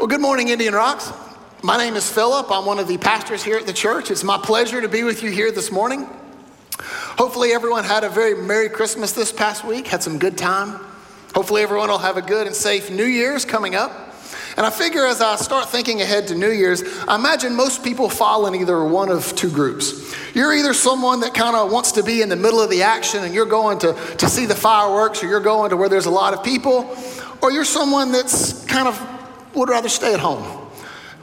Well, good morning, Indian Rocks. My name is Phillip. I'm one of the pastors here at the church. It's my pleasure to be with you here this morning. Hopefully, everyone had a very Merry Christmas this past week, had some good time. Hopefully, everyone will have a good and safe New Year's coming up. And I figure as I start thinking ahead to New Year's, I imagine most people fall in either one of two groups. You're either someone that kind of wants to be in the middle of the action and you're going to, to see the fireworks or you're going to where there's a lot of people, or you're someone that's kind of would rather stay at home,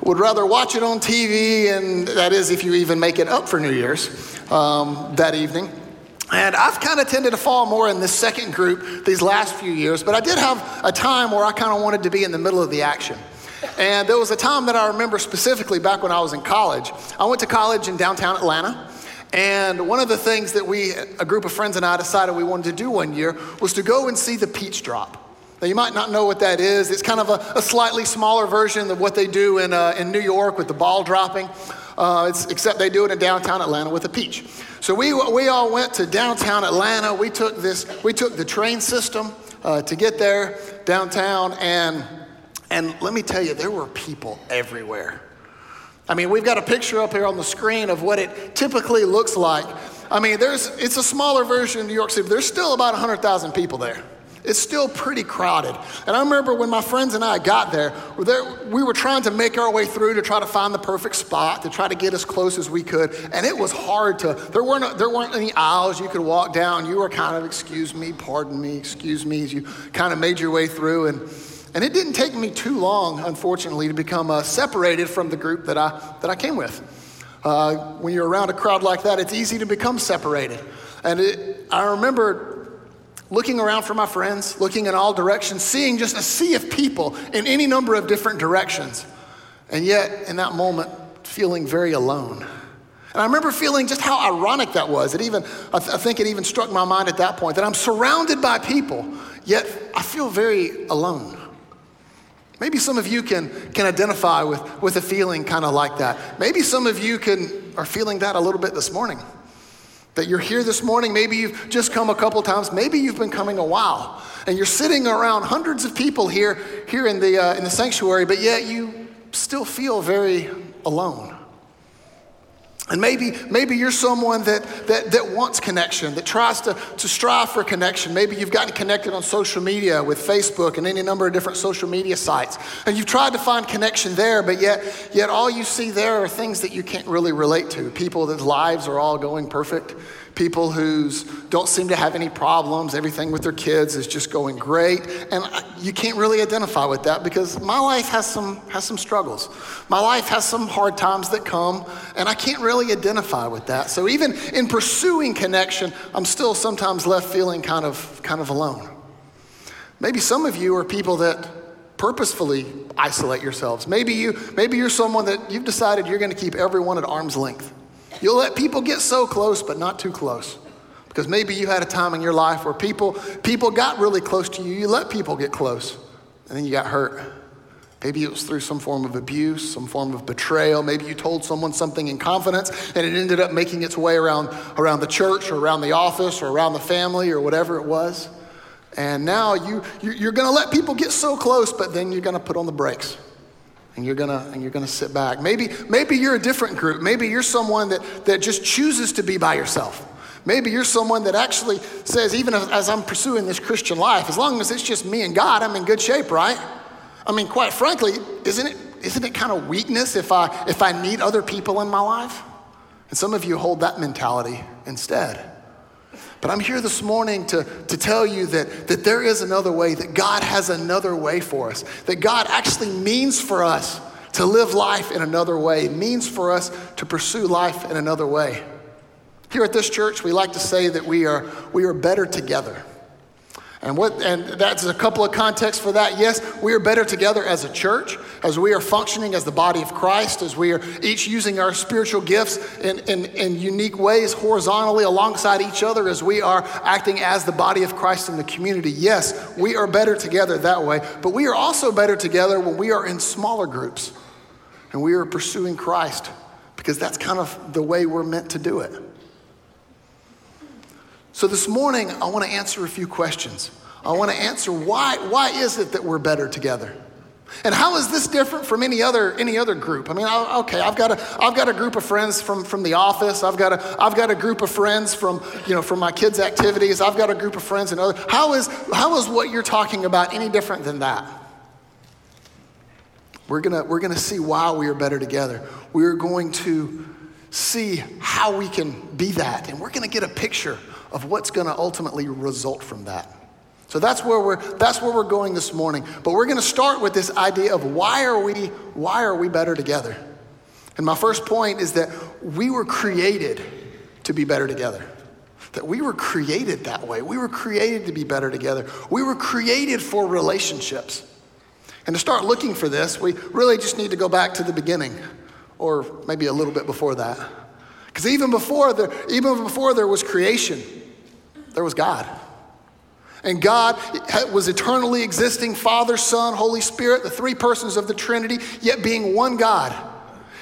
would rather watch it on TV, and that is if you even make it up for New Year's um, that evening. And I've kind of tended to fall more in this second group these last few years, but I did have a time where I kind of wanted to be in the middle of the action. And there was a time that I remember specifically back when I was in college. I went to college in downtown Atlanta. And one of the things that we, a group of friends and I decided we wanted to do one year was to go and see the peach drop. Now, you might not know what that is. It's kind of a, a slightly smaller version of what they do in, uh, in New York with the ball dropping, uh, except they do it in downtown Atlanta with a peach. So we, we all went to downtown Atlanta. We took, this, we took the train system uh, to get there downtown, and, and let me tell you, there were people everywhere. I mean, we've got a picture up here on the screen of what it typically looks like. I mean, there's, it's a smaller version of New York City. There's still about 100,000 people there. It's still pretty crowded. And I remember when my friends and I got there, we were trying to make our way through to try to find the perfect spot, to try to get as close as we could. And it was hard to, there weren't, there weren't any aisles you could walk down. You were kind of, excuse me, pardon me, excuse me, as you kind of made your way through. And, and it didn't take me too long, unfortunately, to become uh, separated from the group that I, that I came with. Uh, when you're around a crowd like that, it's easy to become separated. And it, I remember looking around for my friends, looking in all directions, seeing just a sea of people in any number of different directions. And yet, in that moment, feeling very alone. And I remember feeling just how ironic that was. It even, I, th- I think it even struck my mind at that point that I'm surrounded by people, yet I feel very alone. Maybe some of you can, can identify with, with a feeling kind of like that. Maybe some of you can, are feeling that a little bit this morning that you're here this morning. Maybe you've just come a couple times. Maybe you've been coming a while. And you're sitting around hundreds of people here, here in, the, uh, in the sanctuary, but yet you still feel very alone. And maybe, maybe you're someone that, that, that wants connection, that tries to, to strive for connection. Maybe you've gotten connected on social media with Facebook and any number of different social media sites. And you've tried to find connection there, but yet, yet all you see there are things that you can't really relate to. People whose lives are all going perfect people who don't seem to have any problems. Everything with their kids is just going great. And you can't really identify with that because my life has some, has some struggles. My life has some hard times that come, and I can't really identify with that. So even in pursuing connection, I'm still sometimes left feeling kind of, kind of alone. Maybe some of you are people that purposefully isolate yourselves. Maybe you maybe you're someone that you've decided you're going to keep everyone at arm's length. You'll let people get so close, but not too close. Because maybe you had a time in your life where people, people got really close to you. You let people get close, and then you got hurt. Maybe it was through some form of abuse, some form of betrayal. Maybe you told someone something in confidence and it ended up making its way around, around the church or around the office or around the family or whatever it was. And now you, you're going to let people get so close, but then you're going to put on the brakes and you're gonna and you're gonna sit back. Maybe maybe you're a different group. Maybe you're someone that that just chooses to be by yourself. Maybe you're someone that actually says, even as I'm pursuing this Christian life, as long as it's just me and God, I'm in good shape, right? I mean, quite frankly, isn't it isn't it kind of weakness if I if I need other people in my life? And some of you hold that mentality instead. But I'm here this morning to, to tell you that, that there is another way, that God has another way for us, that God actually means for us to live life in another way, means for us to pursue life in another way. Here at this church, we like to say that we are, we are better together. And what and that's a couple of contexts for that. Yes, we are better together as a church, as we are functioning as the body of Christ, as we are each using our spiritual gifts in, in, in unique ways horizontally alongside each other as we are acting as the body of Christ in the community. Yes, we are better together that way, but we are also better together when we are in smaller groups and we are pursuing Christ because that's kind of the way we're meant to do it. So this morning, I want to answer a few questions. I want to answer why, why is it that we're better together? And how is this different from any other, any other group? I mean, okay, I've got, a, I've got a group of friends from, from the office. I've got, a, I've got a group of friends from, you know, from my kids' activities. I've got a group of friends and other. How is, how is what you're talking about any different than that? We're gonna, we're gonna see why we are better together. We're going to see how we can be that. And we're gonna get a picture of what's gonna ultimately result from that. So that's where we're that's where we're going this morning. But we're going to start with this idea of why are we why are we better together? And my first point is that we were created to be better together. That we were created that way. We were created to be better together. We were created for relationships. And to start looking for this, we really just need to go back to the beginning or maybe a little bit before that. Because even before there, even before there was creation, there was God. And God was eternally existing Father, Son, Holy Spirit, the three persons of the Trinity, yet being one God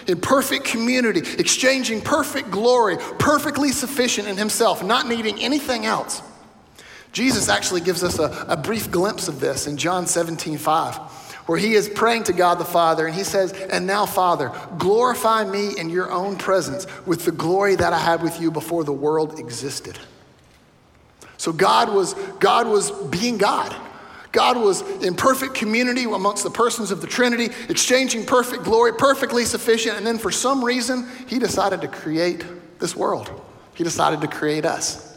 in perfect community, exchanging perfect glory, perfectly sufficient in Himself, not needing anything else. Jesus actually gives us a, a brief glimpse of this in John 17 5, where He is praying to God the Father, and He says, And now, Father, glorify me in your own presence with the glory that I had with you before the world existed. So God was, God was being God. God was in perfect community amongst the persons of the Trinity, exchanging perfect glory, perfectly sufficient. And then for some reason, he decided to create this world. He decided to create us.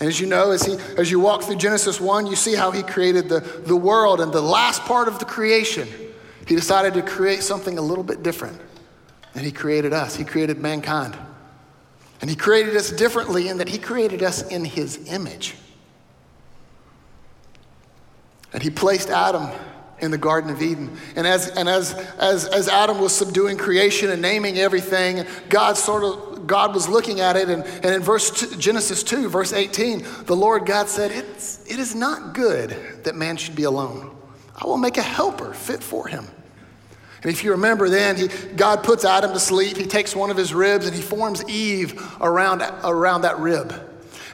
And as you know, as, he, as you walk through Genesis 1, you see how he created the, the world. And the last part of the creation, he decided to create something a little bit different. And he created us, he created mankind. And he created us differently in that he created us in his image. And he placed Adam in the Garden of Eden. And as, and as, as, as Adam was subduing creation and naming everything, God sort of God was looking at it, and, and in verse two, Genesis 2, verse 18, the Lord God said, it's, It is not good that man should be alone. I will make a helper fit for him. And if you remember then, he, God puts Adam to sleep. He takes one of his ribs and he forms Eve around, around that rib.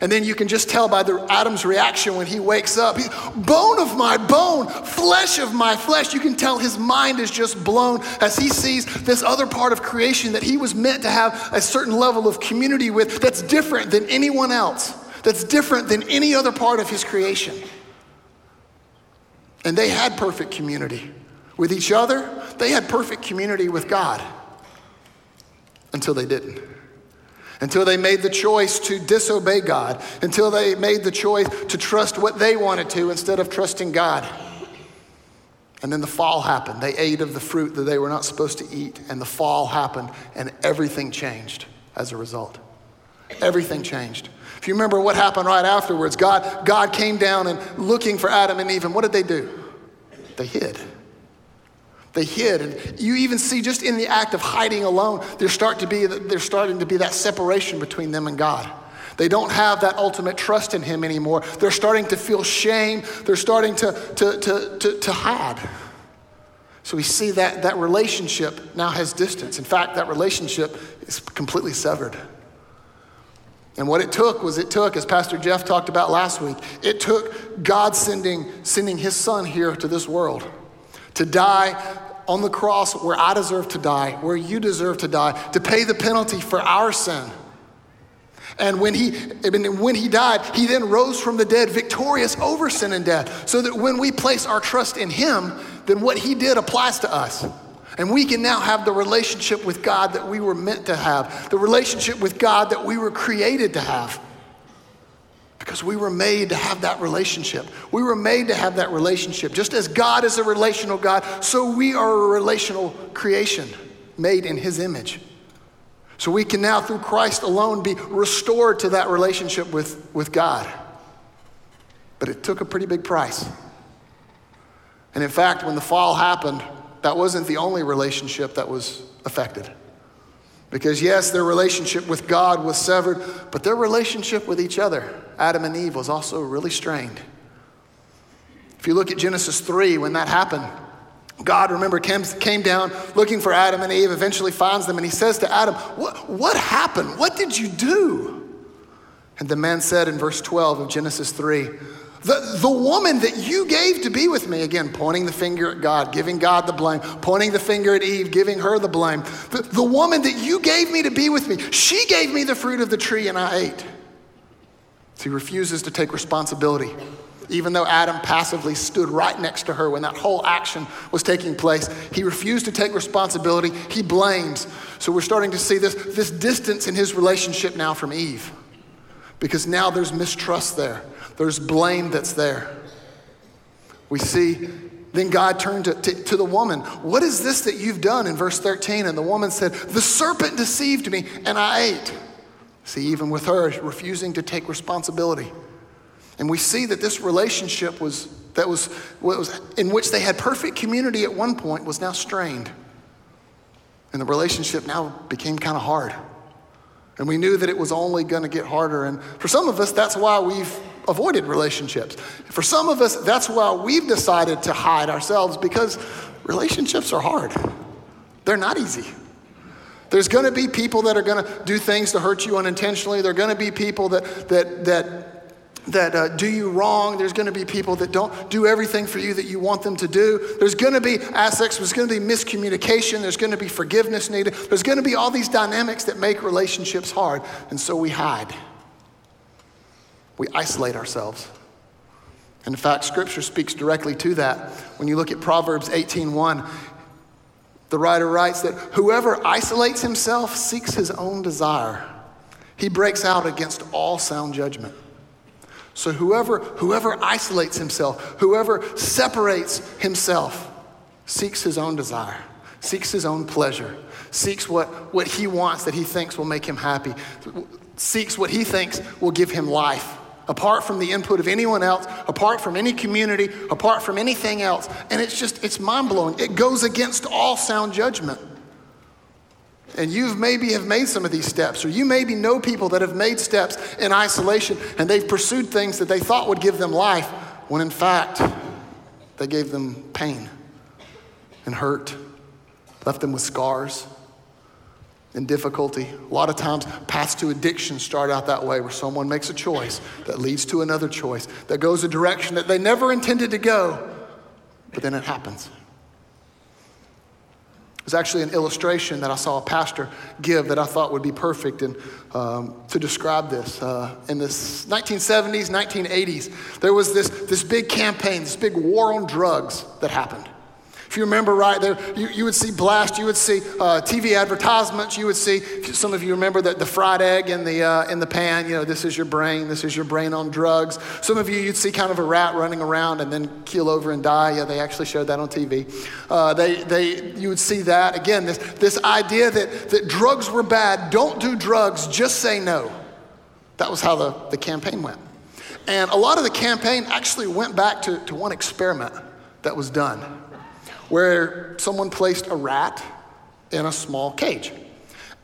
And then you can just tell by the, Adam's reaction when he wakes up, he, bone of my bone, flesh of my flesh. You can tell his mind is just blown as he sees this other part of creation that he was meant to have a certain level of community with that's different than anyone else, that's different than any other part of his creation. And they had perfect community with each other, they had perfect community with God until they didn't. Until they made the choice to disobey God, until they made the choice to trust what they wanted to instead of trusting God. And then the fall happened. They ate of the fruit that they were not supposed to eat, and the fall happened, and everything changed as a result. Everything changed. If you remember what happened right afterwards, God, God came down and looking for Adam and Eve, and what did they do? They hid. They hid. And you even see just in the act of hiding alone, there's, start to be, there's starting to be that separation between them and God. They don't have that ultimate trust in Him anymore. They're starting to feel shame. They're starting to, to, to, to, to hide. So we see that that relationship now has distance. In fact, that relationship is completely severed. And what it took was it took, as Pastor Jeff talked about last week, it took God sending, sending his son here to this world to die on the cross where I deserve to die, where you deserve to die, to pay the penalty for our sin. And when he, when he died, he then rose from the dead, victorious over sin and death. So that when we place our trust in him, then what he did applies to us. And we can now have the relationship with God that we were meant to have, the relationship with God that we were created to have. Because we were made to have that relationship. We were made to have that relationship. Just as God is a relational God, so we are a relational creation made in His image. So we can now, through Christ alone, be restored to that relationship with, with God. But it took a pretty big price. And in fact, when the fall happened, that wasn't the only relationship that was affected. Because, yes, their relationship with God was severed, but their relationship with each other, Adam and Eve, was also really strained. If you look at Genesis 3, when that happened, God, remember, came, came down looking for Adam and Eve, eventually finds them, and he says to Adam, what, what happened? What did you do? And the man said in verse 12 of Genesis 3, The, the woman that you gave to be with me, again, pointing the finger at God, giving God the blame, pointing the finger at Eve, giving her the blame. The, the woman that you gave me to be with me, she gave me the fruit of the tree and I ate. So he refuses to take responsibility. Even though Adam passively stood right next to her when that whole action was taking place, he refused to take responsibility. He blames. So we're starting to see this, this distance in his relationship now from Eve because now there's mistrust there. There's blame that's there. We see, then God turned to, to, to, the woman. What is this that you've done in verse 13? And the woman said, The serpent deceived me and I ate. See, even with her refusing to take responsibility. And we see that this relationship was, that was, was in which they had perfect community at one point was now strained. And the relationship now became kind of hard. And we knew that it was only going to get harder. And for some of us, that's why we've avoided relationships. For some of us, that's why we've decided to hide ourselves because relationships are hard. They're not easy. There's going to be people that are going to do things to hurt you unintentionally. There are going to be people that, that, that that uh, do you wrong. There's going to be people that don't do everything for you that you want them to do. There's going to be aspects, there's going to be miscommunication. There's going to be forgiveness needed. There's going to be all these dynamics that make relationships hard. And so we hide, we isolate ourselves. And in fact, scripture speaks directly to that. When you look at Proverbs 18:1, the writer writes that whoever isolates himself seeks his own desire. He breaks out against all sound judgment. So whoever, whoever isolates himself, whoever separates himself, seeks his own desire, seeks his own pleasure, seeks what, what he wants that he thinks will make him happy, seeks what he thinks will give him life, apart from the input of anyone else, apart from any community, apart from anything else. And it's just, it's mind blowing. It goes against all sound judgment. And you've maybe have made some of these steps, or you maybe know people that have made steps in isolation and they've pursued things that they thought would give them life, when in fact, they gave them pain and hurt, left them with scars and difficulty. A lot of times, paths to addiction start out that way, where someone makes a choice that leads to another choice, that goes a direction that they never intended to go, but then it happens. It was actually an illustration that I saw a pastor give that I thought would be perfect um, to describe this. Uh, in the 1970s, 1980s, there was this, this big campaign, this big war on drugs that happened. If you remember right there, you, you would see blast, you would see uh, TV advertisements, you would see, some of you remember that the fried egg in the, uh, in the pan, you know, this is your brain, this is your brain on drugs. Some of you, you'd see kind of a rat running around and then keel over and die. Yeah, they actually showed that on TV. Uh, they, they, you would see that. Again, this, this idea that, that drugs were bad, don't do drugs, just say no. That was how the, the campaign went. And a lot of the campaign actually went back to, to one experiment that was done where someone placed a rat in a small cage.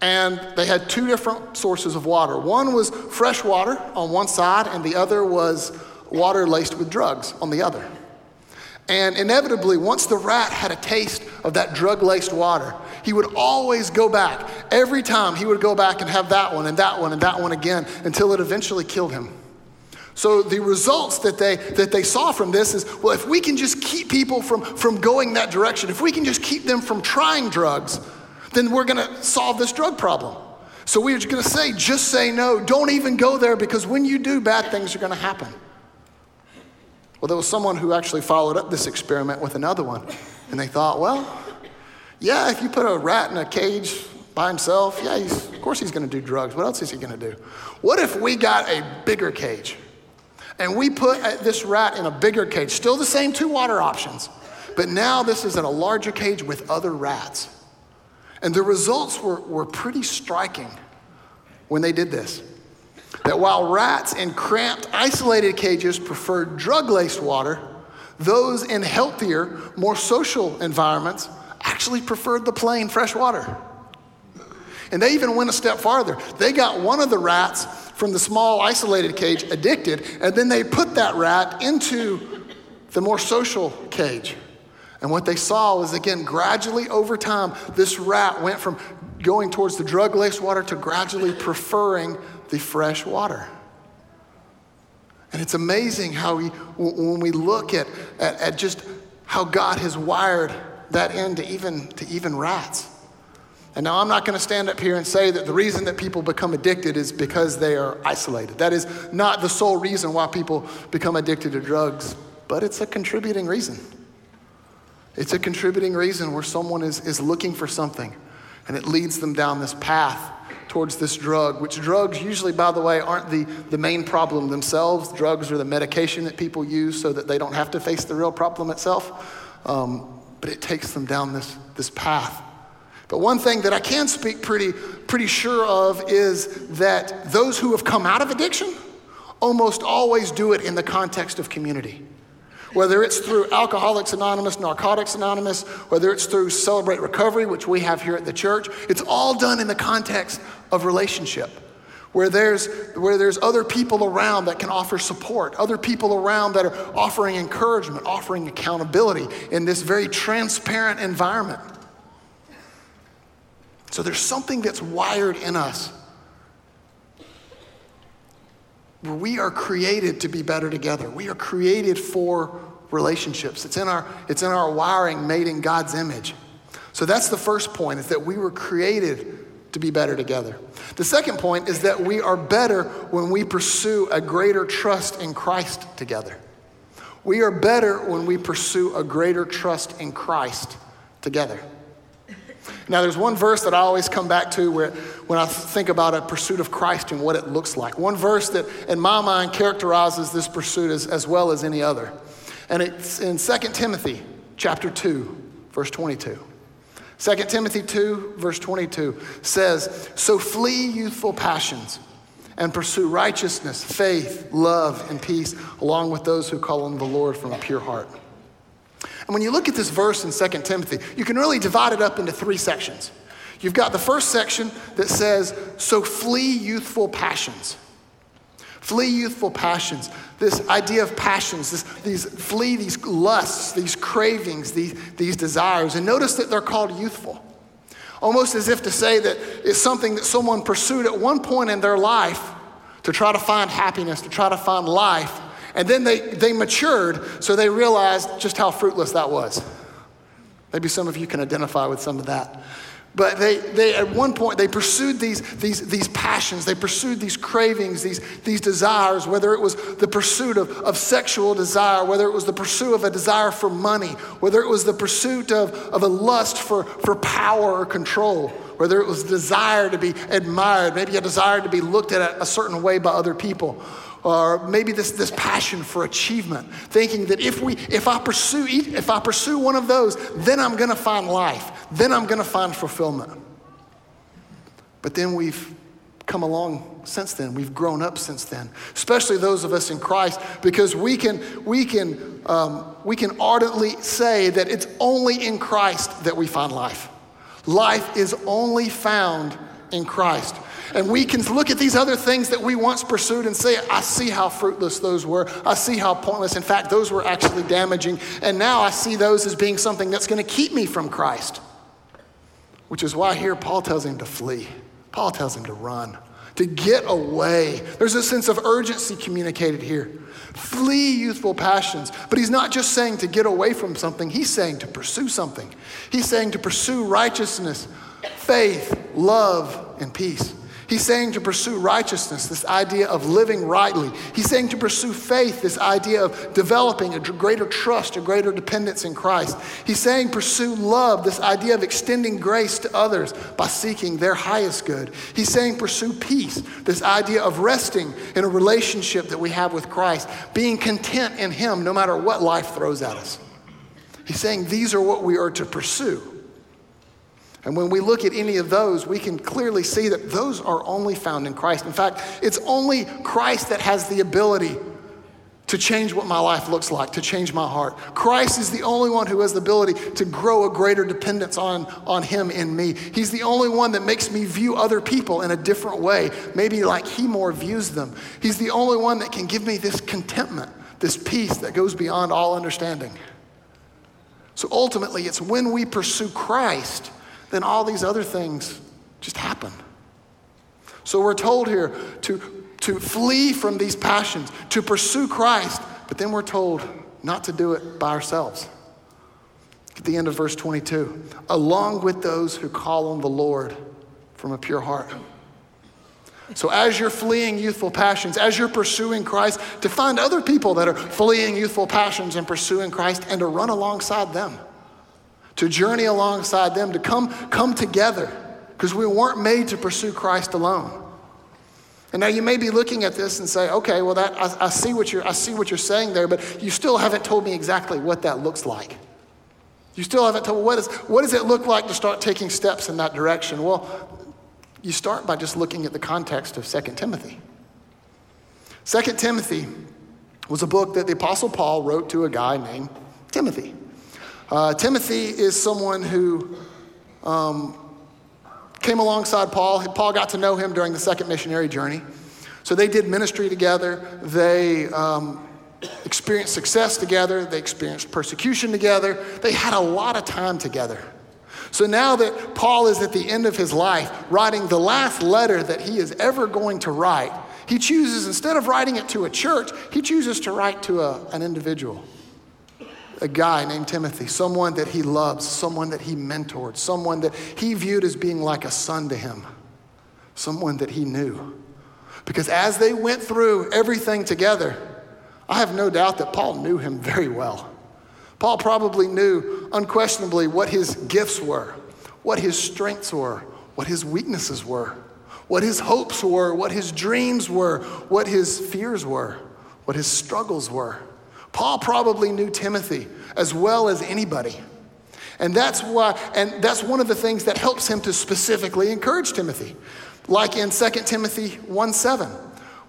And they had two different sources of water. One was fresh water on one side, and the other was water laced with drugs on the other. And inevitably, once the rat had a taste of that drug laced water, he would always go back. Every time he would go back and have that one and that one and that one again until it eventually killed him. So the results that they that they saw from this is well if we can just keep people from from going that direction, if we can just keep them from trying drugs, then we're going to solve this drug problem. So we're going to say just say no, don't even go there because when you do bad things are going to happen. Well, there was someone who actually followed up this experiment with another one. And they thought, well, yeah, if you put a rat in a cage by himself, yeah, of course he's going to do drugs. What else is he going to do? What if we got a bigger cage? And we put uh, this rat in a bigger cage, still the same two water options, but now this is in a larger cage with other rats. And the results were, were pretty striking when they did this. That while rats in cramped, isolated cages preferred drug laced water, those in healthier, more social environments actually preferred the plain fresh water. And they even went a step farther. They got one of the rats from the small isolated cage addicted, and then they put that rat into the more social cage. And what they saw was again, gradually over time, this rat went from going towards the drug laced water to gradually preferring the fresh water. And it's amazing how we, when we look at, at, at just how God has wired that into even, to even rats. And now I'm not going to stand up here and say that the reason that people become addicted is because they are isolated. That is not the sole reason why people become addicted to drugs, but it's a contributing reason. It's a contributing reason where someone is, is looking for something and it leads them down this path towards this drug, which drugs usually, by the way, aren't the, the main problem themselves. Drugs are the medication that people use so that they don't have to face the real problem itself. Um, but it takes them down this, this path. But one thing that I can speak pretty, pretty sure of is that those who have come out of addiction almost always do it in the context of community. Whether it's through Alcoholics Anonymous, Narcotics Anonymous, whether it's through Celebrate Recovery, which we have here at the church, it's all done in the context of relationship. Where there's, where there's other people around that can offer support, other people around that are offering encouragement, offering accountability in this very transparent environment. So there's something that's wired in us where we are created to be better together. We are created for relationships. It's in our, it's in our wiring made in God's image. So that's the first point is that we were created to be better together. The second point is that we are better when we pursue a greater trust in Christ together. We are better when we pursue a greater trust in Christ together. Now, there's one verse that I always come back to where, when I think about a pursuit of Christ and what it looks like. One verse that, in my mind, characterizes this pursuit as, as well as any other. And it's in 2 Timothy chapter 2, verse 22. 2 Timothy 2, verse 22 says, So flee youthful passions and pursue righteousness, faith, love, and peace, along with those who call on the Lord from a pure heart. And when you look at this verse in 2 Timothy, you can really divide it up into three sections. You've got the first section that says, So flee youthful passions. Flee youthful passions. This idea of passions, this, these flee these lusts, these cravings, these, these desires. And notice that they're called youthful. Almost as if to say that it's something that someone pursued at one point in their life to try to find happiness, to try to find life. And then they, they matured, so they realized just how fruitless that was. Maybe some of you can identify with some of that. But they, they at one point, they pursued these, these, these passions, they pursued these cravings, these, these desires, whether it was the pursuit of, of sexual desire, whether it was the pursuit of a desire for money, whether it was the pursuit of, of a lust for, for power or control, whether it was desire to be admired, maybe a desire to be looked at a certain way by other people or maybe this, this passion for achievement, thinking that if, we, if, I pursue, if I pursue one of those, then I'm going to find life, then I'm going to find fulfillment. But then we've come along since then. We've grown up since then, especially those of us in Christ, because we can, we can, um, we can ardently say that it's only in Christ that we find life. Life is only found in Christ. And we can look at these other things that we once pursued and say, I see how fruitless those were. I see how pointless. In fact, those were actually damaging. And now I see those as being something that's going to keep me from Christ. Which is why here Paul tells him to flee. Paul tells him to run, to get away. There's a sense of urgency communicated here. Flee youthful passions. But he's not just saying to get away from something, he's saying to pursue something. He's saying to pursue righteousness, faith, love, and peace. He's saying to pursue righteousness, this idea of living rightly. He's saying to pursue faith, this idea of developing a greater trust, a greater dependence in Christ. He's saying pursue love, this idea of extending grace to others by seeking their highest good. He's saying pursue peace, this idea of resting in a relationship that we have with Christ, being content in Him no matter what life throws at us. He's saying these are what we are to pursue. And when we look at any of those, we can clearly see that those are only found in Christ. In fact, it's only Christ that has the ability to change what my life looks like, to change my heart. Christ is the only one who has the ability to grow a greater dependence on, on Him in me. He's the only one that makes me view other people in a different way, maybe like He more views them. He's the only one that can give me this contentment, this peace that goes beyond all understanding. So ultimately, it's when we pursue Christ then all these other things just happen. So we're told here to to flee from these passions, to pursue Christ, but then we're told not to do it by ourselves. At the end of verse 22, along with those who call on the Lord from a pure heart. So, as you're fleeing youthful passions, as you're pursuing Christ, to find other people that are fleeing youthful passions and pursuing Christ and to run alongside them, to journey alongside them, to come, come together, because we weren't made to pursue Christ alone. And now you may be looking at this and say, okay, well, that, I, I, see what you're, I see what you're saying there, but you still haven't told me exactly what that looks like. You still haven't told me what, is, what does it look like to start taking steps in that direction? Well, you start by just looking at the context of 2 Timothy. 2 Timothy was a book that the Apostle Paul wrote to a guy named Timothy. Uh, Timothy is someone who um, came alongside Paul. Paul got to know him during the second missionary journey. So they did ministry together. They um, experienced success together. They experienced persecution together. They had a lot of time together. So now that Paul is at the end of his life, writing the last letter that he is ever going to write, he chooses, instead of writing it to a church, he chooses to write to a, an individual, a guy named Timothy, someone that he loves, someone that he mentored, someone that he viewed as being like a son to him, someone that he knew. Because as they went through everything together, I have no doubt that Paul knew him very well. Paul probably knew unquestionably what his gifts were, what his strengths were, what his weaknesses were, what his hopes were, what his dreams were, what his fears were, what his struggles were. Paul probably knew Timothy as well as anybody. And that's why, and that's one of the things that helps him to specifically encourage Timothy. Like in 2 Timothy 1 7,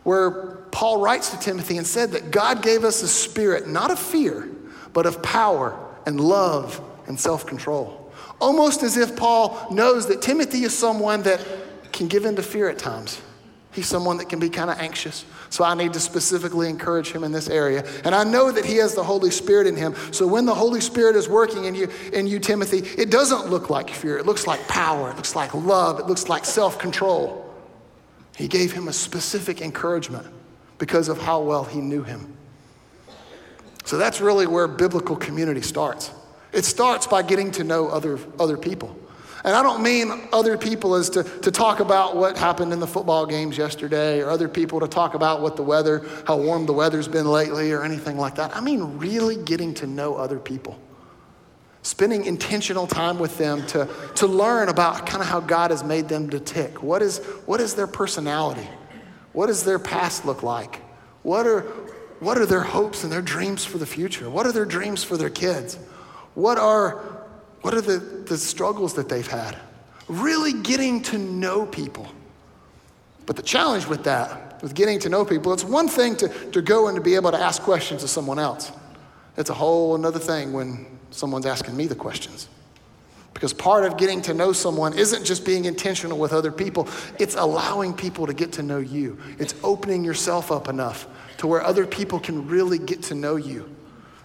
where Paul writes to Timothy and said that God gave us a spirit, not of fear, but of power and love and self control. Almost as if Paul knows that Timothy is someone that can give in to fear at times. He's someone that can be kind of anxious. So I need to specifically encourage him in this area. And I know that he has the Holy Spirit in him. So when the Holy Spirit is working in you, in you, Timothy, it doesn't look like fear. It looks like power. It looks like love. It looks like self-control. He gave him a specific encouragement because of how well he knew him. So that's really where biblical community starts. It starts by getting to know other, other people. And I don't mean other people as to, to talk about what happened in the football games yesterday or other people to talk about what the weather, how warm the weather's been lately or anything like that. I mean really getting to know other people. Spending intentional time with them to, to learn about kind of how God has made them to tick. What is, what is their personality? What does their past look like? What are, what are their hopes and their dreams for the future? What are their dreams for their kids? What are, what are the, the struggles that they've had? Really getting to know people. But the challenge with that, with getting to know people, it's one thing to, to go and to be able to ask questions to someone else. It's a whole another thing when someone's asking me the questions. Because part of getting to know someone isn't just being intentional with other people, it's allowing people to get to know you. It's opening yourself up enough to where other people can really get to know you.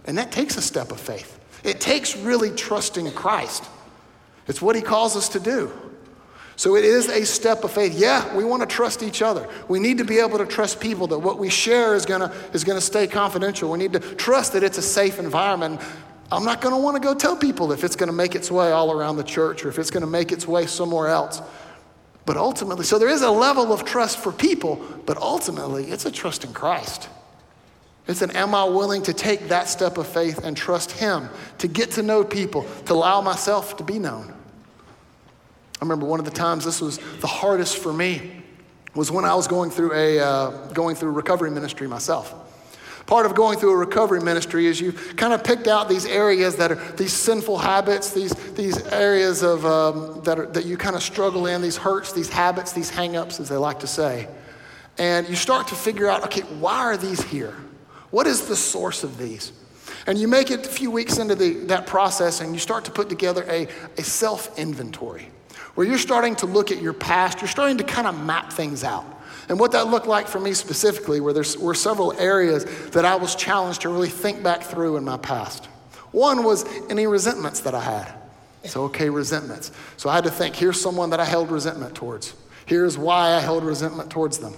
And that takes a step of faith. It takes really trusting Christ. It's what he calls us to do. So it is a step of faith. Yeah, we want to trust each other. We need to be able to trust people that what we share is going to is going to stay confidential. We need to trust that it's a safe environment. I'm not going to want to go tell people if it's going to make its way all around the church or if it's going to make its way somewhere else. But ultimately, so there is a level of trust for people, but ultimately, it's a trust in Christ. It's an am I willing to take that step of faith and trust Him to get to know people, to allow myself to be known? I remember one of the times this was the hardest for me was when I was going through a uh, going through recovery ministry myself. Part of going through a recovery ministry is you kind of picked out these areas that are these sinful habits, these, these areas of, um, that, are, that you kind of struggle in, these hurts, these habits, these hangups, as they like to say. And you start to figure out, okay, why are these here? What is the source of these? And you make it a few weeks into the, that process and you start to put together a, a self inventory where you're starting to look at your past, you're starting to kind of map things out. And what that looked like for me specifically were there were several areas that I was challenged to really think back through in my past. One was any resentments that I had. So, okay, resentments. So I had to think here's someone that I held resentment towards. Here's why I held resentment towards them.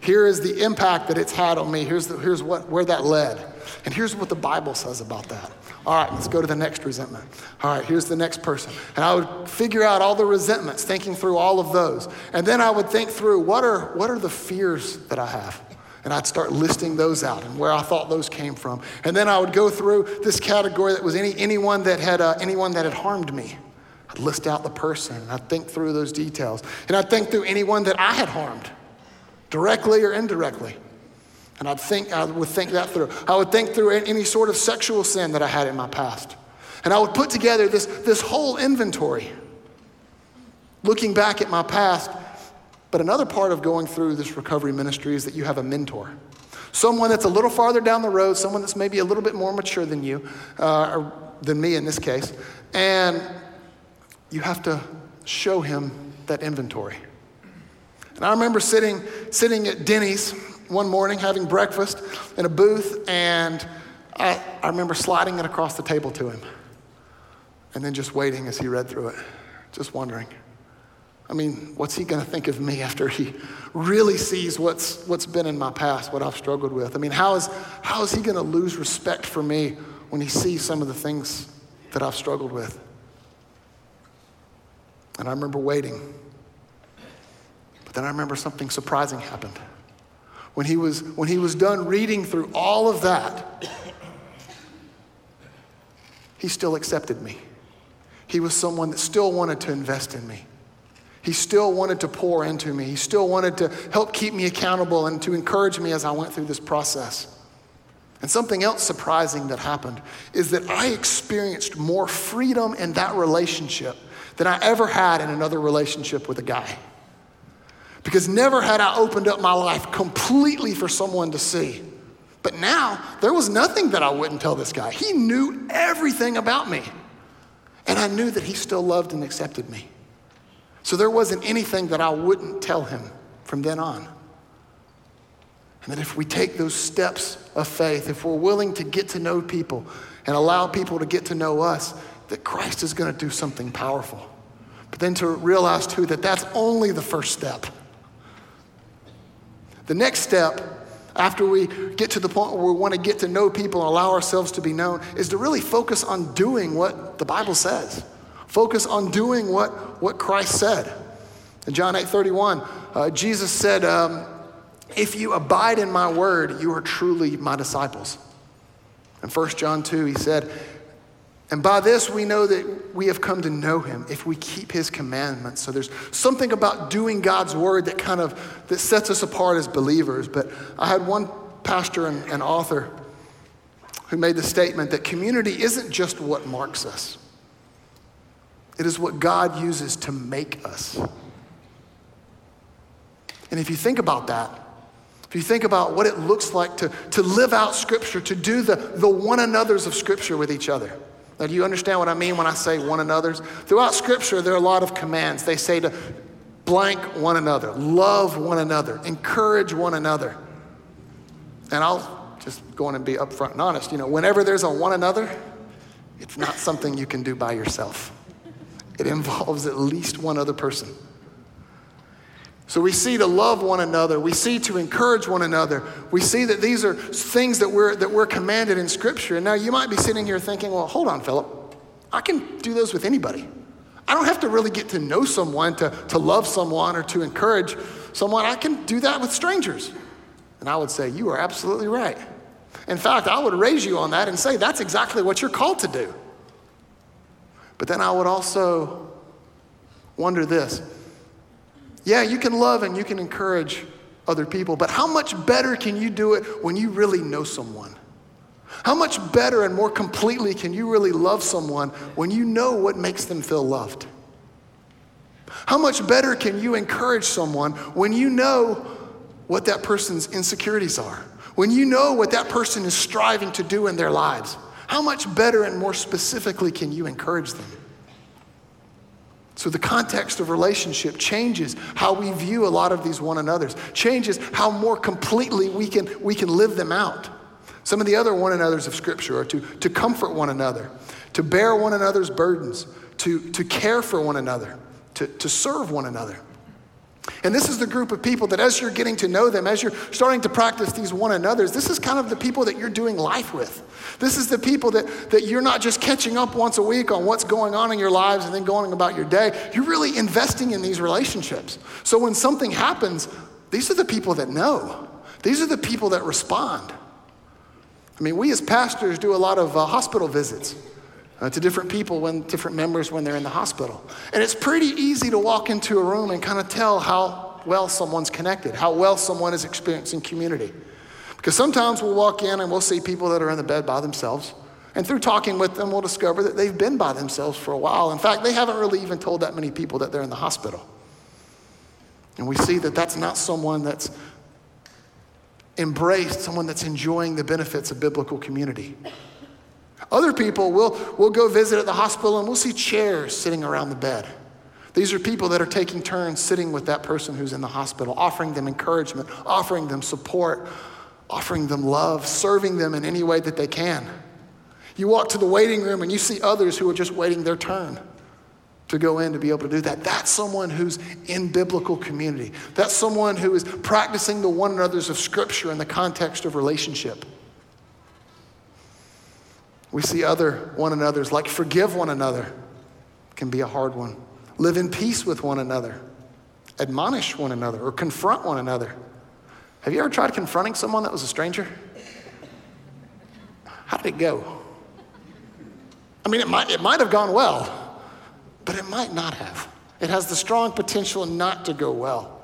Here is the impact that it's had on me. Here's, the, here's what, where that led. And here's what the Bible says about that. All right, let's go to the next resentment. All right, here's the next person. And I would figure out all the resentments, thinking through all of those. And then I would think through what are, what are the fears that I have? And I'd start listing those out and where I thought those came from. And then I would go through this category that was any, anyone, that had, uh, anyone that had harmed me. I'd list out the person and I'd think through those details. And I'd think through anyone that I had harmed, directly or indirectly. And I'd think, I would think that through. I would think through any sort of sexual sin that I had in my past. And I would put together this, this whole inventory, looking back at my past. But another part of going through this recovery ministry is that you have a mentor. Someone that's a little farther down the road, someone that's maybe a little bit more mature than you, uh, or than me in this case. And you have to show him that inventory. And I remember sitting, sitting at Denny's one morning having breakfast in a booth, and I, I remember sliding it across the table to him and then just waiting as he read through it, just wondering. I mean, what's he going to think of me after he really sees what's, what's been in my past, what I've struggled with? I mean, how is, how is he going to lose respect for me when he sees some of the things that I've struggled with? And I remember waiting. But then I remember something surprising happened. When he was, when he was done reading through all of that, he still accepted me. He was someone that still wanted to invest in me. He still wanted to pour into me. He still wanted to help keep me accountable and to encourage me as I went through this process. And something else surprising that happened is that I experienced more freedom in that relationship than I ever had in another relationship with a guy. Because never had I opened up my life completely for someone to see. But now, there was nothing that I wouldn't tell this guy. He knew everything about me. And I knew that he still loved and accepted me. So there wasn't anything that I wouldn't tell him from then on. And that if we take those steps of faith, if we're willing to get to know people and allow people to get to know us, that Christ is going to do something powerful. But then to realize too that that's only the first step. The next step, after we get to the point where we want to get to know people and allow ourselves to be known, is to really focus on doing what the Bible says. Focus on doing what, what Christ said. In John 8 31, uh, Jesus said, um, If you abide in my word, you are truly my disciples. In 1 John 2, he said, and by this we know that we have come to know him if we keep his commandments. So there's something about doing God's word that kind of that sets us apart as believers. But I had one pastor and, and author who made the statement that community isn't just what marks us. It is what God uses to make us. And if you think about that, if you think about what it looks like to, to live out Scripture, to do the, the one another's of Scripture with each other, now, do you understand what I mean when I say one another's? Throughout Scripture, there are a lot of commands. They say to blank one another, love one another, encourage one another. And I'll just go in and be upfront and honest. You know, whenever there's a one another, it's not something you can do by yourself. It involves at least one other person. So we see to love one another. We see to encourage one another. We see that these are things that we're, that we're commanded in Scripture. And now you might be sitting here thinking, well, hold on, Phillip. I can do those with anybody. I don't have to really get to know someone to, to love someone or to encourage someone. I can do that with strangers. And I would say, you are absolutely right. In fact, I would raise you on that and say, that's exactly what you're called to do. But then I would also wonder this yeah, you can love and you can encourage other people, but how much better can you do it when you really know someone? How much better and more completely can you really love someone when you know what makes them feel loved? How much better can you encourage someone when you know what that person's insecurities are? When you know what that person is striving to do in their lives? How much better and more specifically can you encourage them? So the context of relationship changes how we view a lot of these one another's, changes how more completely we can, we can live them out. Some of the other one another's of Scripture are to, to comfort one another, to bear one another's burdens, to, to care for one another, to, to serve one another. And this is the group of people that, as you're getting to know them, as you're starting to practice these one another's, this is kind of the people that you're doing life with. This is the people that, that you're not just catching up once a week on what's going on in your lives and then going about your day. You're really investing in these relationships. So when something happens, these are the people that know, these are the people that respond. I mean, we as pastors do a lot of uh, hospital visits uh, to different people when different members when they're in the hospital. And it's pretty easy to walk into a room and kind of tell how well someone's connected, how well someone is experiencing community. Because sometimes we'll walk in and we'll see people that are in the bed by themselves. And through talking with them, we'll discover that they've been by themselves for a while. In fact, they haven't really even told that many people that they're in the hospital. And we see that that's not someone that's embraced, someone that's enjoying the benefits of biblical community. Other people will will go visit at the hospital and we'll see chairs sitting around the bed. These are people that are taking turns sitting with that person who's in the hospital, offering them encouragement, offering them support, offering them love, serving them in any way that they can. You walk to the waiting room and you see others who are just waiting their turn to go in to be able to do that. That's someone who's in biblical community. That's someone who is practicing the one another's of Scripture in the context of relationship. We see other one another's, like forgive one another, can be a hard one. Live in peace with one another, admonish one another, or confront one another. Have you ever tried confronting someone that was a stranger? How did it go? I mean, it might, it might have gone well, but it might not have. It has the strong potential not to go well.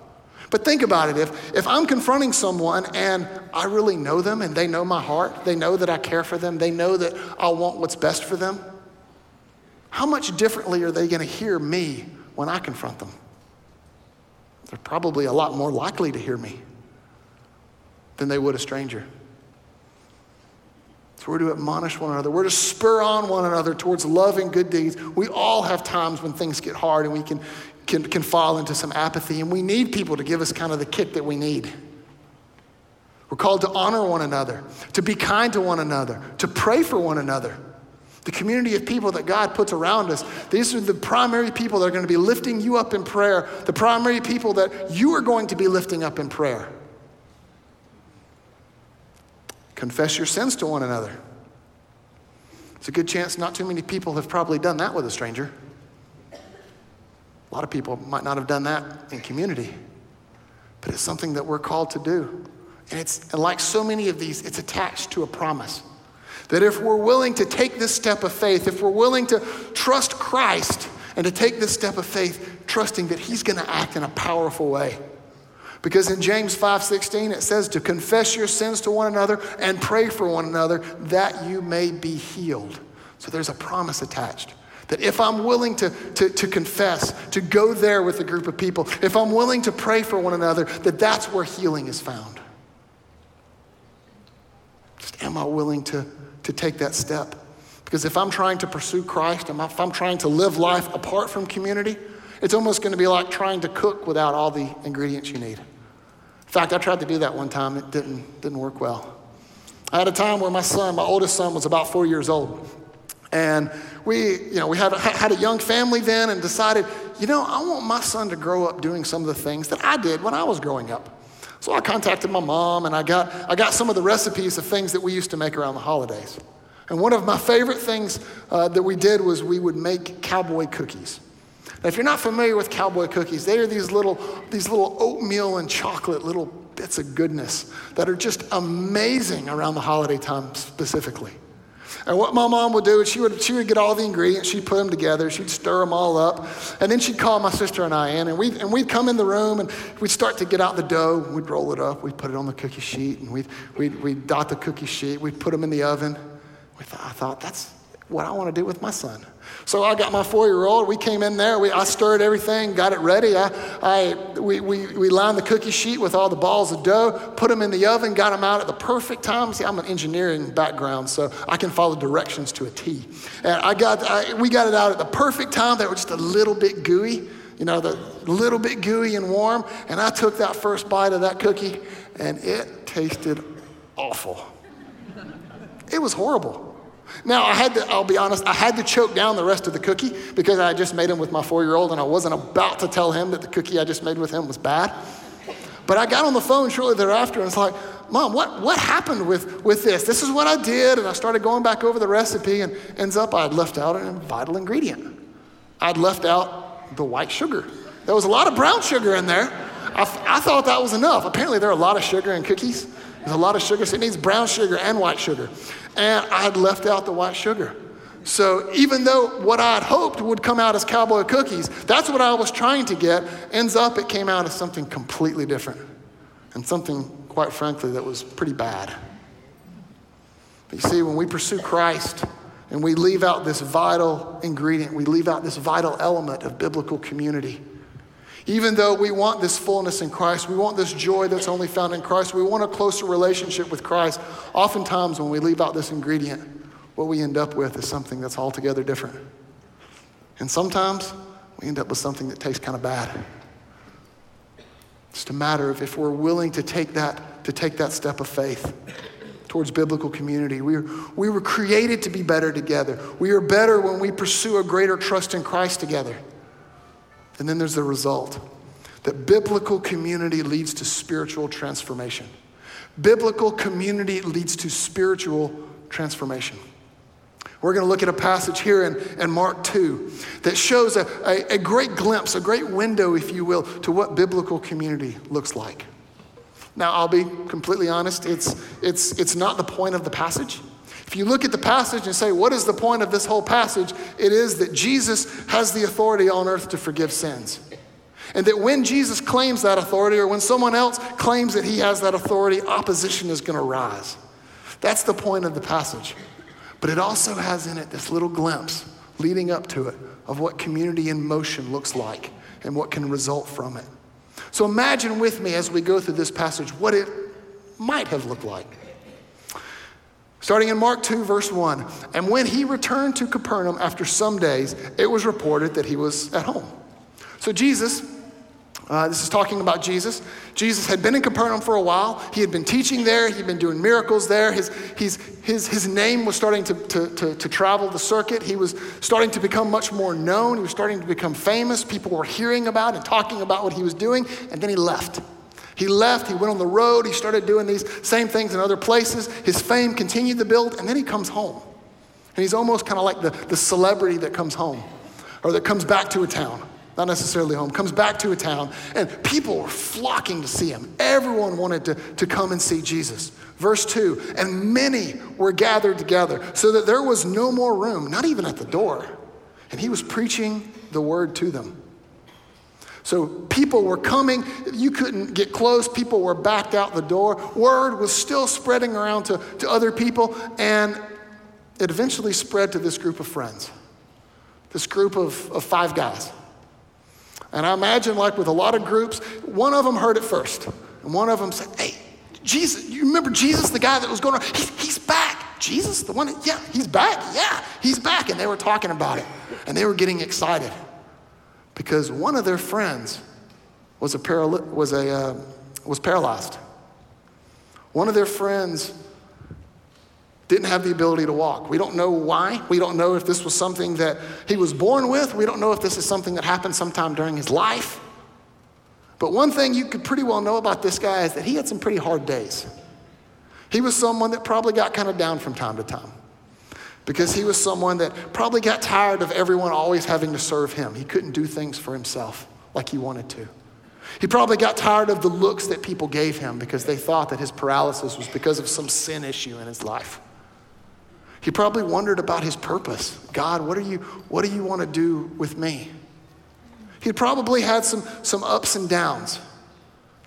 But think about it if, if I'm confronting someone and I really know them and they know my heart, they know that I care for them, they know that I want what's best for them, how much differently are they going to hear me when I confront them? They're probably a lot more likely to hear me than they would a stranger. So we're to admonish one another. We're to spur on one another towards love and good deeds. We all have times when things get hard and we can can, can fall into some apathy, and we need people to give us kind of the kick that we need. We're called to honor one another, to be kind to one another, to pray for one another. The community of people that God puts around us, these are the primary people that are going to be lifting you up in prayer, the primary people that you are going to be lifting up in prayer. Confess your sins to one another. It's a good chance not too many people have probably done that with a stranger. A lot of people might not have done that in community, but it's something that we're called to do. And it's and like so many of these, it's attached to a promise. That if we're willing to take this step of faith, if we're willing to trust Christ and to take this step of faith, trusting that He's going to act in a powerful way. Because in James 5:16 it says to confess your sins to one another and pray for one another that you may be healed. So there's a promise attached. That if I'm willing to, to, to confess, to go there with a group of people, if I'm willing to pray for one another, that that's where healing is found. Just am I willing to, to take that step? Because if I'm trying to pursue Christ, if I'm trying to live life apart from community, it's almost going to be like trying to cook without all the ingredients you need. In fact, I tried to do that one time. It didn't, didn't work well. I had a time where my son, my oldest son, was about four years old. And we, you know, we had, had a young family then and decided, you know, I want my son to grow up doing some of the things that I did when I was growing up. So I contacted my mom and I got, I got some of the recipes of things that we used to make around the holidays. And one of my favorite things uh, that we did was we would make cowboy cookies. Now, if you're not familiar with cowboy cookies, they are these little, these little oatmeal and chocolate little bits of goodness that are just amazing around the holiday time specifically. And what my mom would do is she would, she would get all the ingredients, she'd put them together, she'd stir them all up, and then she'd call my sister and I in, and we'd, and we'd come in the room and we'd start to get out the dough, we'd roll it up, we'd put it on the cookie sheet, and we'd, we'd, we'd dot the cookie sheet, we'd put them in the oven. We thought, I thought, that's what I want to do with my son. So I got my four-year-old. We came in there. We, I stirred everything, got it ready. I, I, we, we, we lined the cookie sheet with all the balls of dough, put them in the oven, got them out at the perfect time. See, I'm an engineering background, so I can follow directions to a T. And I got, I, we got it out at the perfect time. They were just a little bit gooey, you know, the little bit gooey and warm. And I took that first bite of that cookie, and it tasted awful. It was horrible. Now, I had to, I'll be honest, I had to choke down the rest of the cookie because I just made him with my four year old and I wasn't about to tell him that the cookie I just made with him was bad. But I got on the phone shortly thereafter and it's like, Mom, what, what happened with, with this? This is what I did. And I started going back over the recipe and ends up I'd left out a vital ingredient. I'd left out the white sugar. There was a lot of brown sugar in there. I, I thought that was enough. Apparently, there are a lot of sugar in cookies. There's a lot of sugar, so it needs brown sugar and white sugar. And I had left out the white sugar. So even though what I had hoped would come out as cowboy cookies, that's what I was trying to get, ends up it came out as something completely different. And something, quite frankly, that was pretty bad. But you see, when we pursue Christ and we leave out this vital ingredient, we leave out this vital element of biblical community, even though we want this fullness in Christ, we want this joy that's only found in Christ, we want a closer relationship with Christ, oftentimes when we leave out this ingredient, what we end up with is something that's altogether different. And sometimes we end up with something that tastes kind of bad. It's just a matter of if we're willing to take that, to take that step of faith towards biblical community. We, we were created to be better together. We are better when we pursue a greater trust in Christ together. And then there's the result that biblical community leads to spiritual transformation. Biblical community leads to spiritual transformation. We're going to look at a passage here in, in Mark 2 that shows a, a, a great glimpse, a great window, if you will, to what biblical community looks like. Now, I'll be completely honest, it's, it's, it's not the point of the passage. If you look at the passage and say, what is the point of this whole passage? It is that Jesus has the authority on earth to forgive sins. And that when Jesus claims that authority or when someone else claims that he has that authority, opposition is going to rise. That's the point of the passage. But it also has in it this little glimpse leading up to it of what community in motion looks like and what can result from it. So imagine with me as we go through this passage what it might have looked like. Starting in Mark 2, verse 1. And when he returned to Capernaum after some days, it was reported that he was at home. So Jesus, uh, this is talking about Jesus. Jesus had been in Capernaum for a while. He had been teaching there. He'd been doing miracles there. His, his, his, his name was starting to, to, to, to travel the circuit. He was starting to become much more known. He was starting to become famous. People were hearing about and talking about what he was doing. And then he left. He left, he went on the road, he started doing these same things in other places. His fame continued to build, and then he comes home. And he's almost kind of like the, the celebrity that comes home or that comes back to a town. Not necessarily home, comes back to a town, and people were flocking to see him. Everyone wanted to, to come and see Jesus. Verse 2 And many were gathered together, so that there was no more room, not even at the door. And he was preaching the word to them. So people were coming. You couldn't get close. People were backed out the door. Word was still spreading around to, to other people. And it eventually spread to this group of friends, this group of, of five guys. And I imagine, like with a lot of groups, one of them heard it first. And one of them said, Hey, Jesus, you remember Jesus, the guy that was going on? He's, he's back. Jesus, the one, that, yeah, he's back. Yeah, he's back. And they were talking about it. And they were getting excited because one of their friends was, a paral- was, a, uh, was paralyzed. One of their friends didn't have the ability to walk. We don't know why. We don't know if this was something that he was born with. We don't know if this is something that happened sometime during his life. But one thing you could pretty well know about this guy is that he had some pretty hard days. He was someone that probably got kind of down from time to time because he was someone that probably got tired of everyone always having to serve him. He couldn't do things for himself like he wanted to. He probably got tired of the looks that people gave him because they thought that his paralysis was because of some sin issue in his life. He probably wondered about his purpose. God, what, are you, what do you want to do with me? He probably had some, some ups and downs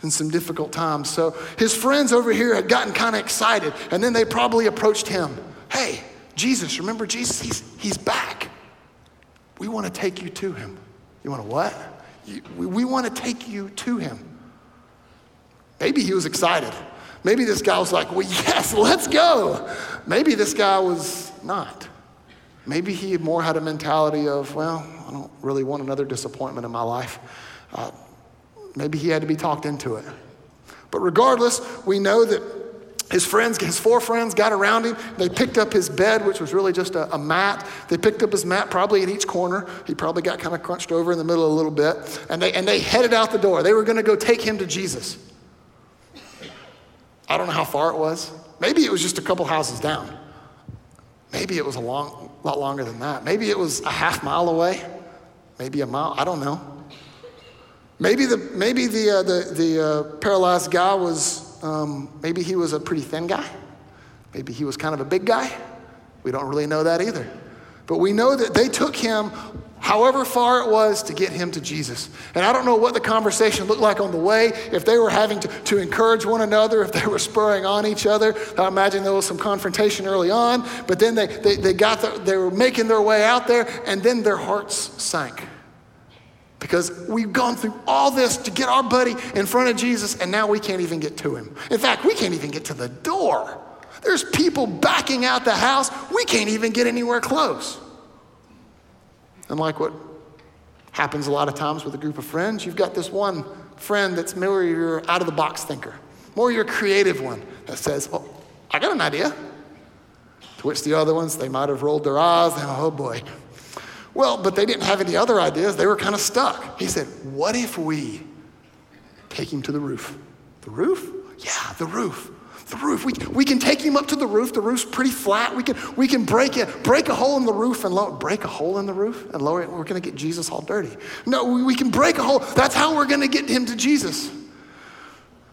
and some difficult times. So his friends over here had gotten kind of excited, and then they probably approached him. Hey, Jesus, remember Jesus? He's, he's back. We want to take you to him. You want to what? You, we, we want to take you to him. Maybe he was excited. Maybe this guy was like, well, yes, let's go. Maybe this guy was not. Maybe he more had a mentality of, well, I don't really want another disappointment in my life. Uh, maybe he had to be talked into it. But regardless, we know that his friends, his four friends got around him. They picked up his bed, which was really just a, a, mat. They picked up his mat, probably in each corner. He probably got kind of crunched over in the middle a little bit. And they, and they headed out the door. They were going to go take him to Jesus. I don't know how far it was. Maybe it was just a couple houses down. Maybe it was a long, lot longer than that. Maybe it was a half mile away. Maybe a mile. I don't know. Maybe the, maybe the, uh, the, the uh, paralyzed guy was um, maybe he was a pretty thin guy. Maybe he was kind of a big guy. We don't really know that either. But we know that they took him however far it was to get him to Jesus. And I don't know what the conversation looked like on the way, if they were having to, to encourage one another, if they were spurring on each other. I imagine there was some confrontation early on, but then they, they, they got the, they were making their way out there, and then their hearts sank. Because we've gone through all this to get our buddy in front of Jesus, and now we can't even get to him. In fact, we can't even get to the door. There's people backing out the house. We can't even get anywhere close. And like what happens a lot of times with a group of friends, you've got this one friend that's more your out of the box thinker, more your creative one that says, Well, I got an idea. To which the other ones, they might have rolled their eyes. and, Oh boy, well, but they didn't have any other ideas. They were kind of stuck. He said, What if we take him to the roof? The roof? Yeah, the roof. The roof. We, we can take him up to the roof. The roof's pretty flat. We can, we can break it, break a hole in the roof and lower, break a hole in the roof and lower it. We're to get Jesus all dirty. No, we, we can break a hole. That's how we're to get him to Jesus.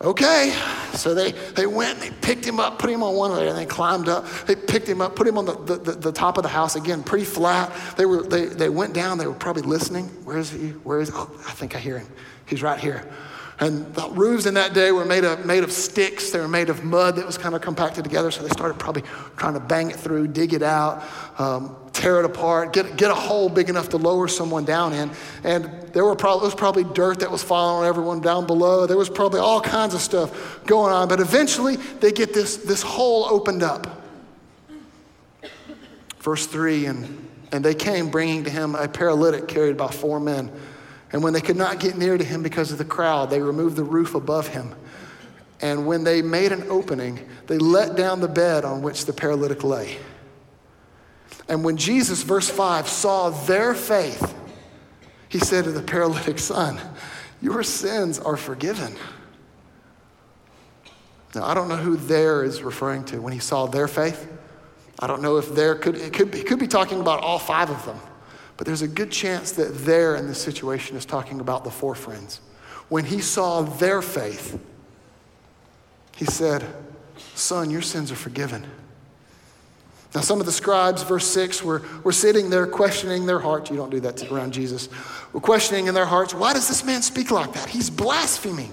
Okay, so they, they went, they picked him up, put him on one layer, and they climbed up. They picked him up, put him on the, the, the, the, top of the house, again, pretty flat. They, were, they, they went down, they were probably listening. Where is he? Where is he? Oh, I think I hear him. He's right here. And the roofs in that day were made of, made of sticks. They were made of mud that was kind of compacted together. So they started probably trying to bang it through, dig it out, um, tear it apart, get, get a hole big enough to lower someone down in. And there were probably, it was probably dirt that was falling on everyone down below. There was probably all kinds of stuff going on. But eventually they get this, this hole opened up. Verse 3 and, and they came bringing to him a paralytic carried by four men. And when they could not get near to him because of the crowd, they removed the roof above him. And when they made an opening, they let down the bed on which the paralytic lay. And when Jesus, verse 5, saw their faith, he said to the paralytic son, Your sins are forgiven. Now, I don't know who their is referring to when he saw their faith. I don't know if there could, it could, be, could be talking about all five of them. But their's a good chance that there in this situation is talking about the four friends. When he saw their faith, he said, Son, your sins are forgiven. Now, some of the scribes, verse 6, were, were sitting there questioning their hearts. You don't do that around Jesus. We're questioning in their hearts, why does this man speak like that? He's blaspheming.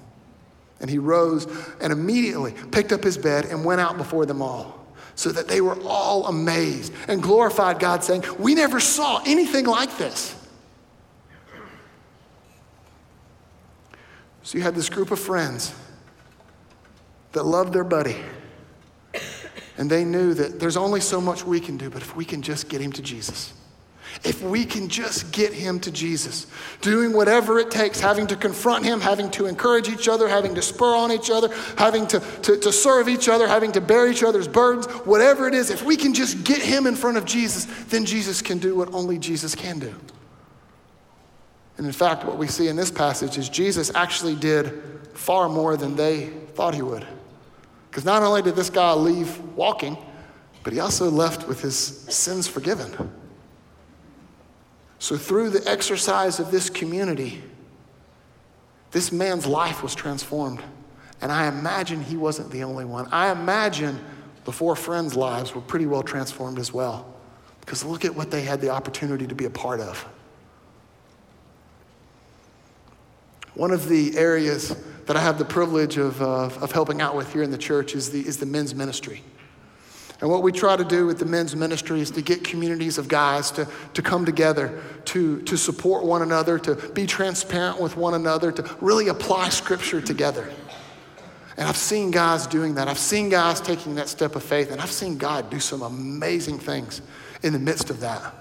And he rose and immediately picked up his bed and went out before them all, so that they were all amazed and glorified God, saying, We never saw anything like this. So you had this group of friends that loved their buddy. And they knew that there's only so much we can do, but if we can just get him to Jesus. If we can just get him to Jesus, doing whatever it takes, having to confront him, having to encourage each other, having to spur on each other, having to, to, to, serve each other, having to bear each other's burdens, whatever it is, if we can just get him in front of Jesus, then Jesus can do what only Jesus can do. And in fact, what we see in this passage is Jesus actually did far more than they thought he would. Because not only did this guy leave walking, but he also left with his sins forgiven. So, through the exercise of this community, this man's life was transformed. And I imagine he wasn't the only one. I imagine the four friends' lives were pretty well transformed as well. Because look at what they had the opportunity to be a part of. One of the areas that I have the privilege of, of helping out with here in the church is the, is the men's ministry. And what we try to do with the men's ministry is to get communities of guys to, to come together, to, to support one another, to be transparent with one another, to really apply scripture together. And I've seen guys doing that. I've seen guys taking that step of faith, and I've seen God do some amazing things in the midst of that.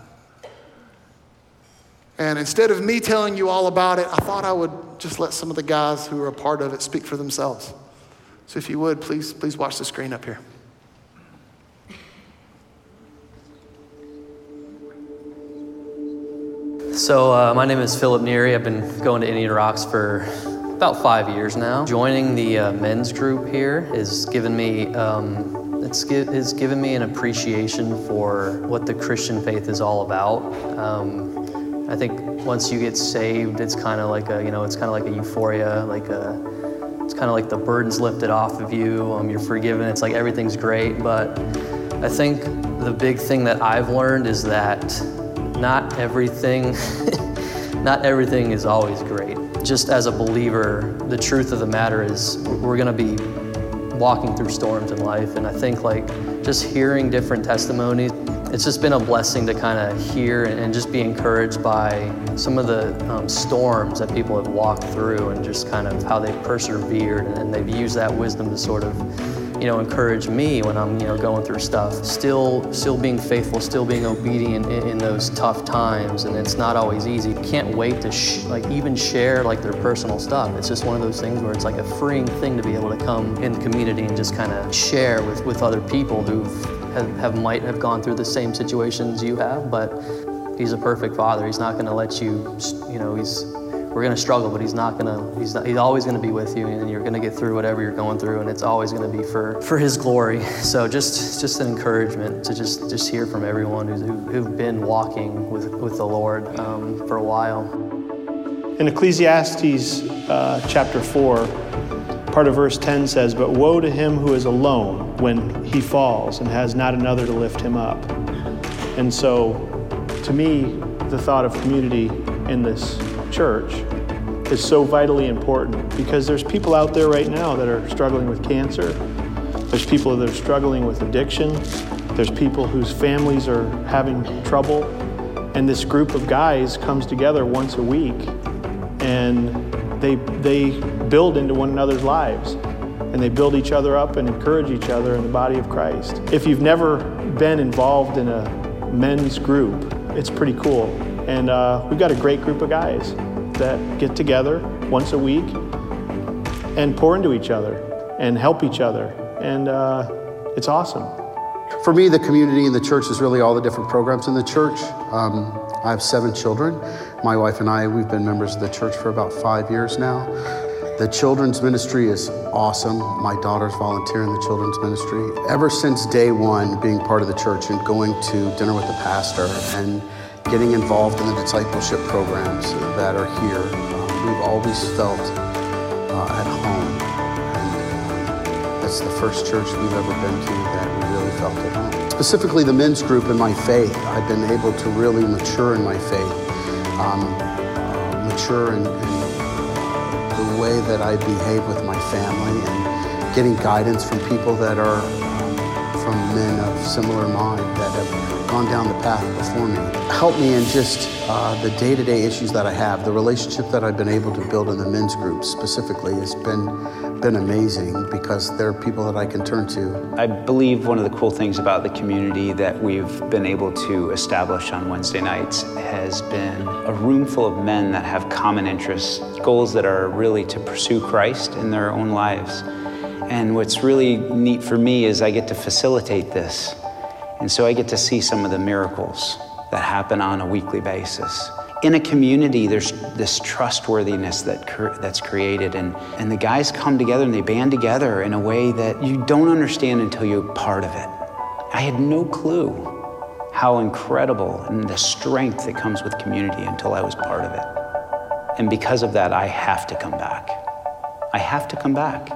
And instead of me telling you all about it, I thought I would just let some of the guys who are a part of it speak for themselves. So if you would, please, please watch the screen up here. So, uh, my name is Philip Neary. I've been going to Indian Rocks for about five years now. Joining the uh, men's group here has given me um, it's, it's given me an appreciation for what the Christian faith is all about. Um, I think once you get saved, it's kind of like a you know it's kind of like a euphoria, like a it's kind of like the burden's lifted off of you. Um, you're forgiven. It's like everything's great. But I think the big thing that I've learned is that not everything, not everything is always great. Just as a believer, the truth of the matter is we're going to be walking through storms in life. And I think like just hearing different testimonies, it's just been a blessing to kind of hear and just be encouraged by some of the um, storms that people have walked through and just kind of how they've persevered and they've used that wisdom to sort of you know, encourage me when I'm, you know, going through stuff. Still, still being faithful, still being obedient in, in those tough times, and it's not always easy. Can't wait to sh- like even share like their personal stuff. It's just one of those things where it's like a freeing thing to be able to come in the community and just kind of share with, with other people who have, have might have gone through the same situations you have, but he's a perfect father. He's not going to let you, you know, he's we're going to struggle, but he's not going to, he's, not, he's always going to be with you and you're going to get through whatever you're going through and it's always going to be for, for his glory. So just, just an encouragement to just, just hear from everyone who's, who, who've been walking with, with the Lord um, for a while. In Ecclesiastes uh, chapter 4, part of verse 10 says, But woe to him who is alone when he falls and has not another to lift him up. And so, to me, the thought of community in this church is so vitally important because there's people out there right now that are struggling with cancer. There's people that are struggling with addiction. There's people whose families are having trouble. And this group of guys comes together once a week and they, they build into one another's lives and they build each other up and encourage each other in the body of Christ. If you've never been involved in a men's group, it's pretty cool. And uh, we've got a great group of guys that get together once a week and pour into each other and help each other. And uh, it's awesome. For me, the community in the church is really all the different programs in the church. Um, I have seven children. My wife and I, we've been members of the church for about five years now. The children's ministry is awesome. My daughter's volunteer in the children's ministry. Ever since day one, being part of the church and going to dinner with the pastor and getting involved in the discipleship programs that are here. Um, we've always felt uh, at home. And uh, that's the first church we've ever been to that we really felt at home. Specifically, the men's group in my faith, I've been able to really mature in my faith, um, uh, mature in, in the way that I behave with my family and getting guidance from people that are um, from men of similar mind that have gone down the path before me. Help me in just uh, the day to day issues that I have. The relationship that I've been able to build in the men's group specifically has been, been amazing because there are people that I can turn to. I believe one of the cool things about the community that we've been able to establish on Wednesday nights has been a room full of men that have common interests, goals that are really to pursue Christ in their own lives. And what's really neat for me is I get to facilitate this. And so I get to see some of the miracles that happen on a weekly basis. In a community, there's this trustworthiness that that's created, and, and the guys come together and they band together in a way that you don't understand until you're part of it. I had no clue how incredible and the strength that comes with community until I was part of it. And because of that, I have to come back. I have to come back.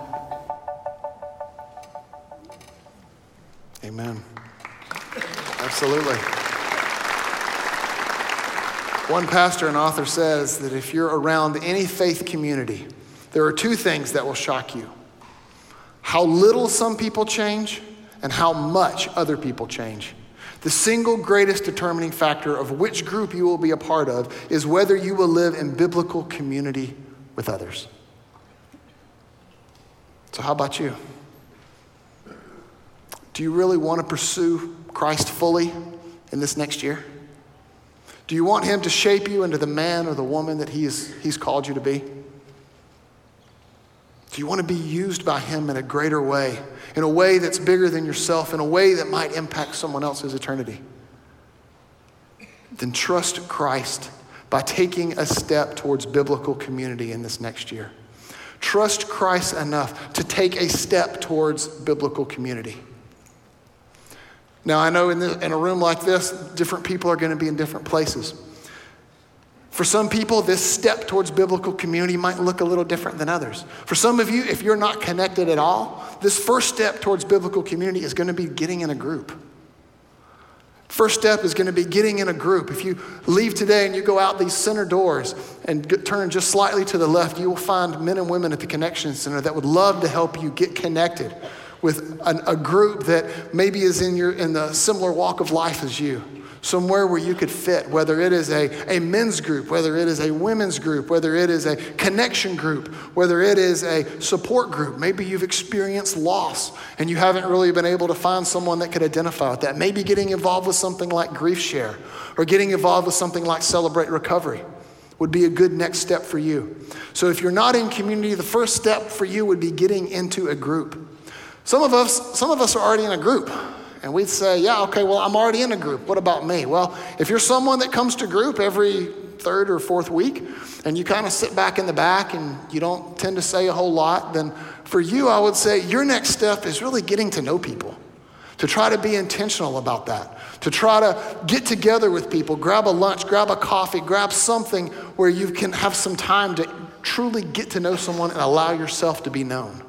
Amen. Absolutely. One pastor and author says that if you're around any faith community, there are two things that will shock you how little some people change and how much other people change. The single greatest determining factor of which group you will be a part of is whether you will live in biblical community with others. So, how about you? Do you really want to pursue Christ fully in this next year? Do you want Him to shape you into the man or the woman that he is, He's called you to be? Do you want to be used by Him in a greater way, in a way that's bigger than yourself, in a way that might impact someone else's eternity? Then trust Christ by taking a step towards biblical community in this next year. Trust Christ enough to take a step towards biblical community. Now, I know in, the, in a room like this, different people are going to be in different places. For some people, this step towards biblical community might look a little different than others. For some of you, if you're not connected at all, this first step towards biblical community is going to be getting in a group. First step is going to be getting in a group. If you leave today and you go out these center doors and turn just slightly to the left, you will find men and women at the Connection Center that would love to help you get connected with an, a group that maybe is in, your, in the similar walk of life as you somewhere where you could fit, whether it is a, a men's group, whether it is a women's group, whether it is a connection group, whether it is a support group. Maybe you've experienced loss and you haven't really been able to find someone that could identify with that. Maybe getting involved with something like Grief Share or getting involved with something like Celebrate Recovery would be a good next step for you. So if you're not in community, the first step for you would be getting into a group. Some of us, some of us are already in a group. And we'd say, yeah, okay, well, I'm already in a group. What about me? Well, if you're someone that comes to group every third or fourth week and you kind of sit back in the back and you don't tend to say a whole lot, then for you, I would say your next step is really getting to know people. To try to be intentional about that. To try to get together with people, grab a lunch, grab a coffee, grab something where you can have some time to truly get to know someone and allow yourself to be known.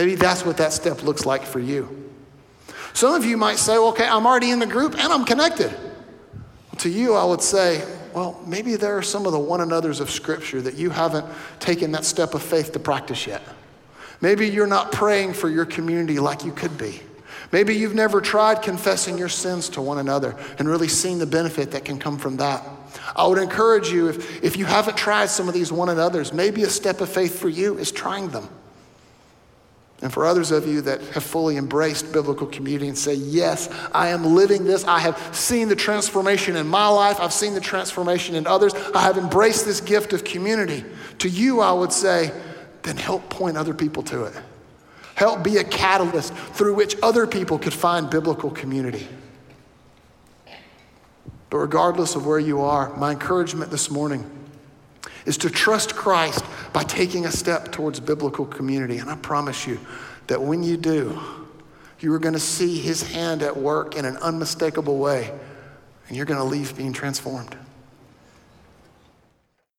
Maybe that's what that step looks like for you. Some of you might say, okay, I'm already in the group and I'm connected. To you, I would say, well, maybe there are some of the one another's of Scripture that you haven't taken that step of faith to practice yet. Maybe you're not praying for your community like you could be. Maybe you've never tried confessing your sins to one another and really seen the benefit that can come from that. I would encourage you, if, if you haven't tried some of these one another's, maybe a step of faith for you is trying them. And for others of you that have fully embraced biblical community and say, Yes, I am living this. I have seen the transformation in my life. I've seen the transformation in others. I have embraced this gift of community. To you, I would say, then help point other people to it. Help be a catalyst through which other people could find biblical community. But regardless of where you are, my encouragement this morning is to trust Christ by taking a step towards biblical community. And I promise you that when you do, you are going to see his hand at work in an unmistakable way, and you're going to leave being transformed.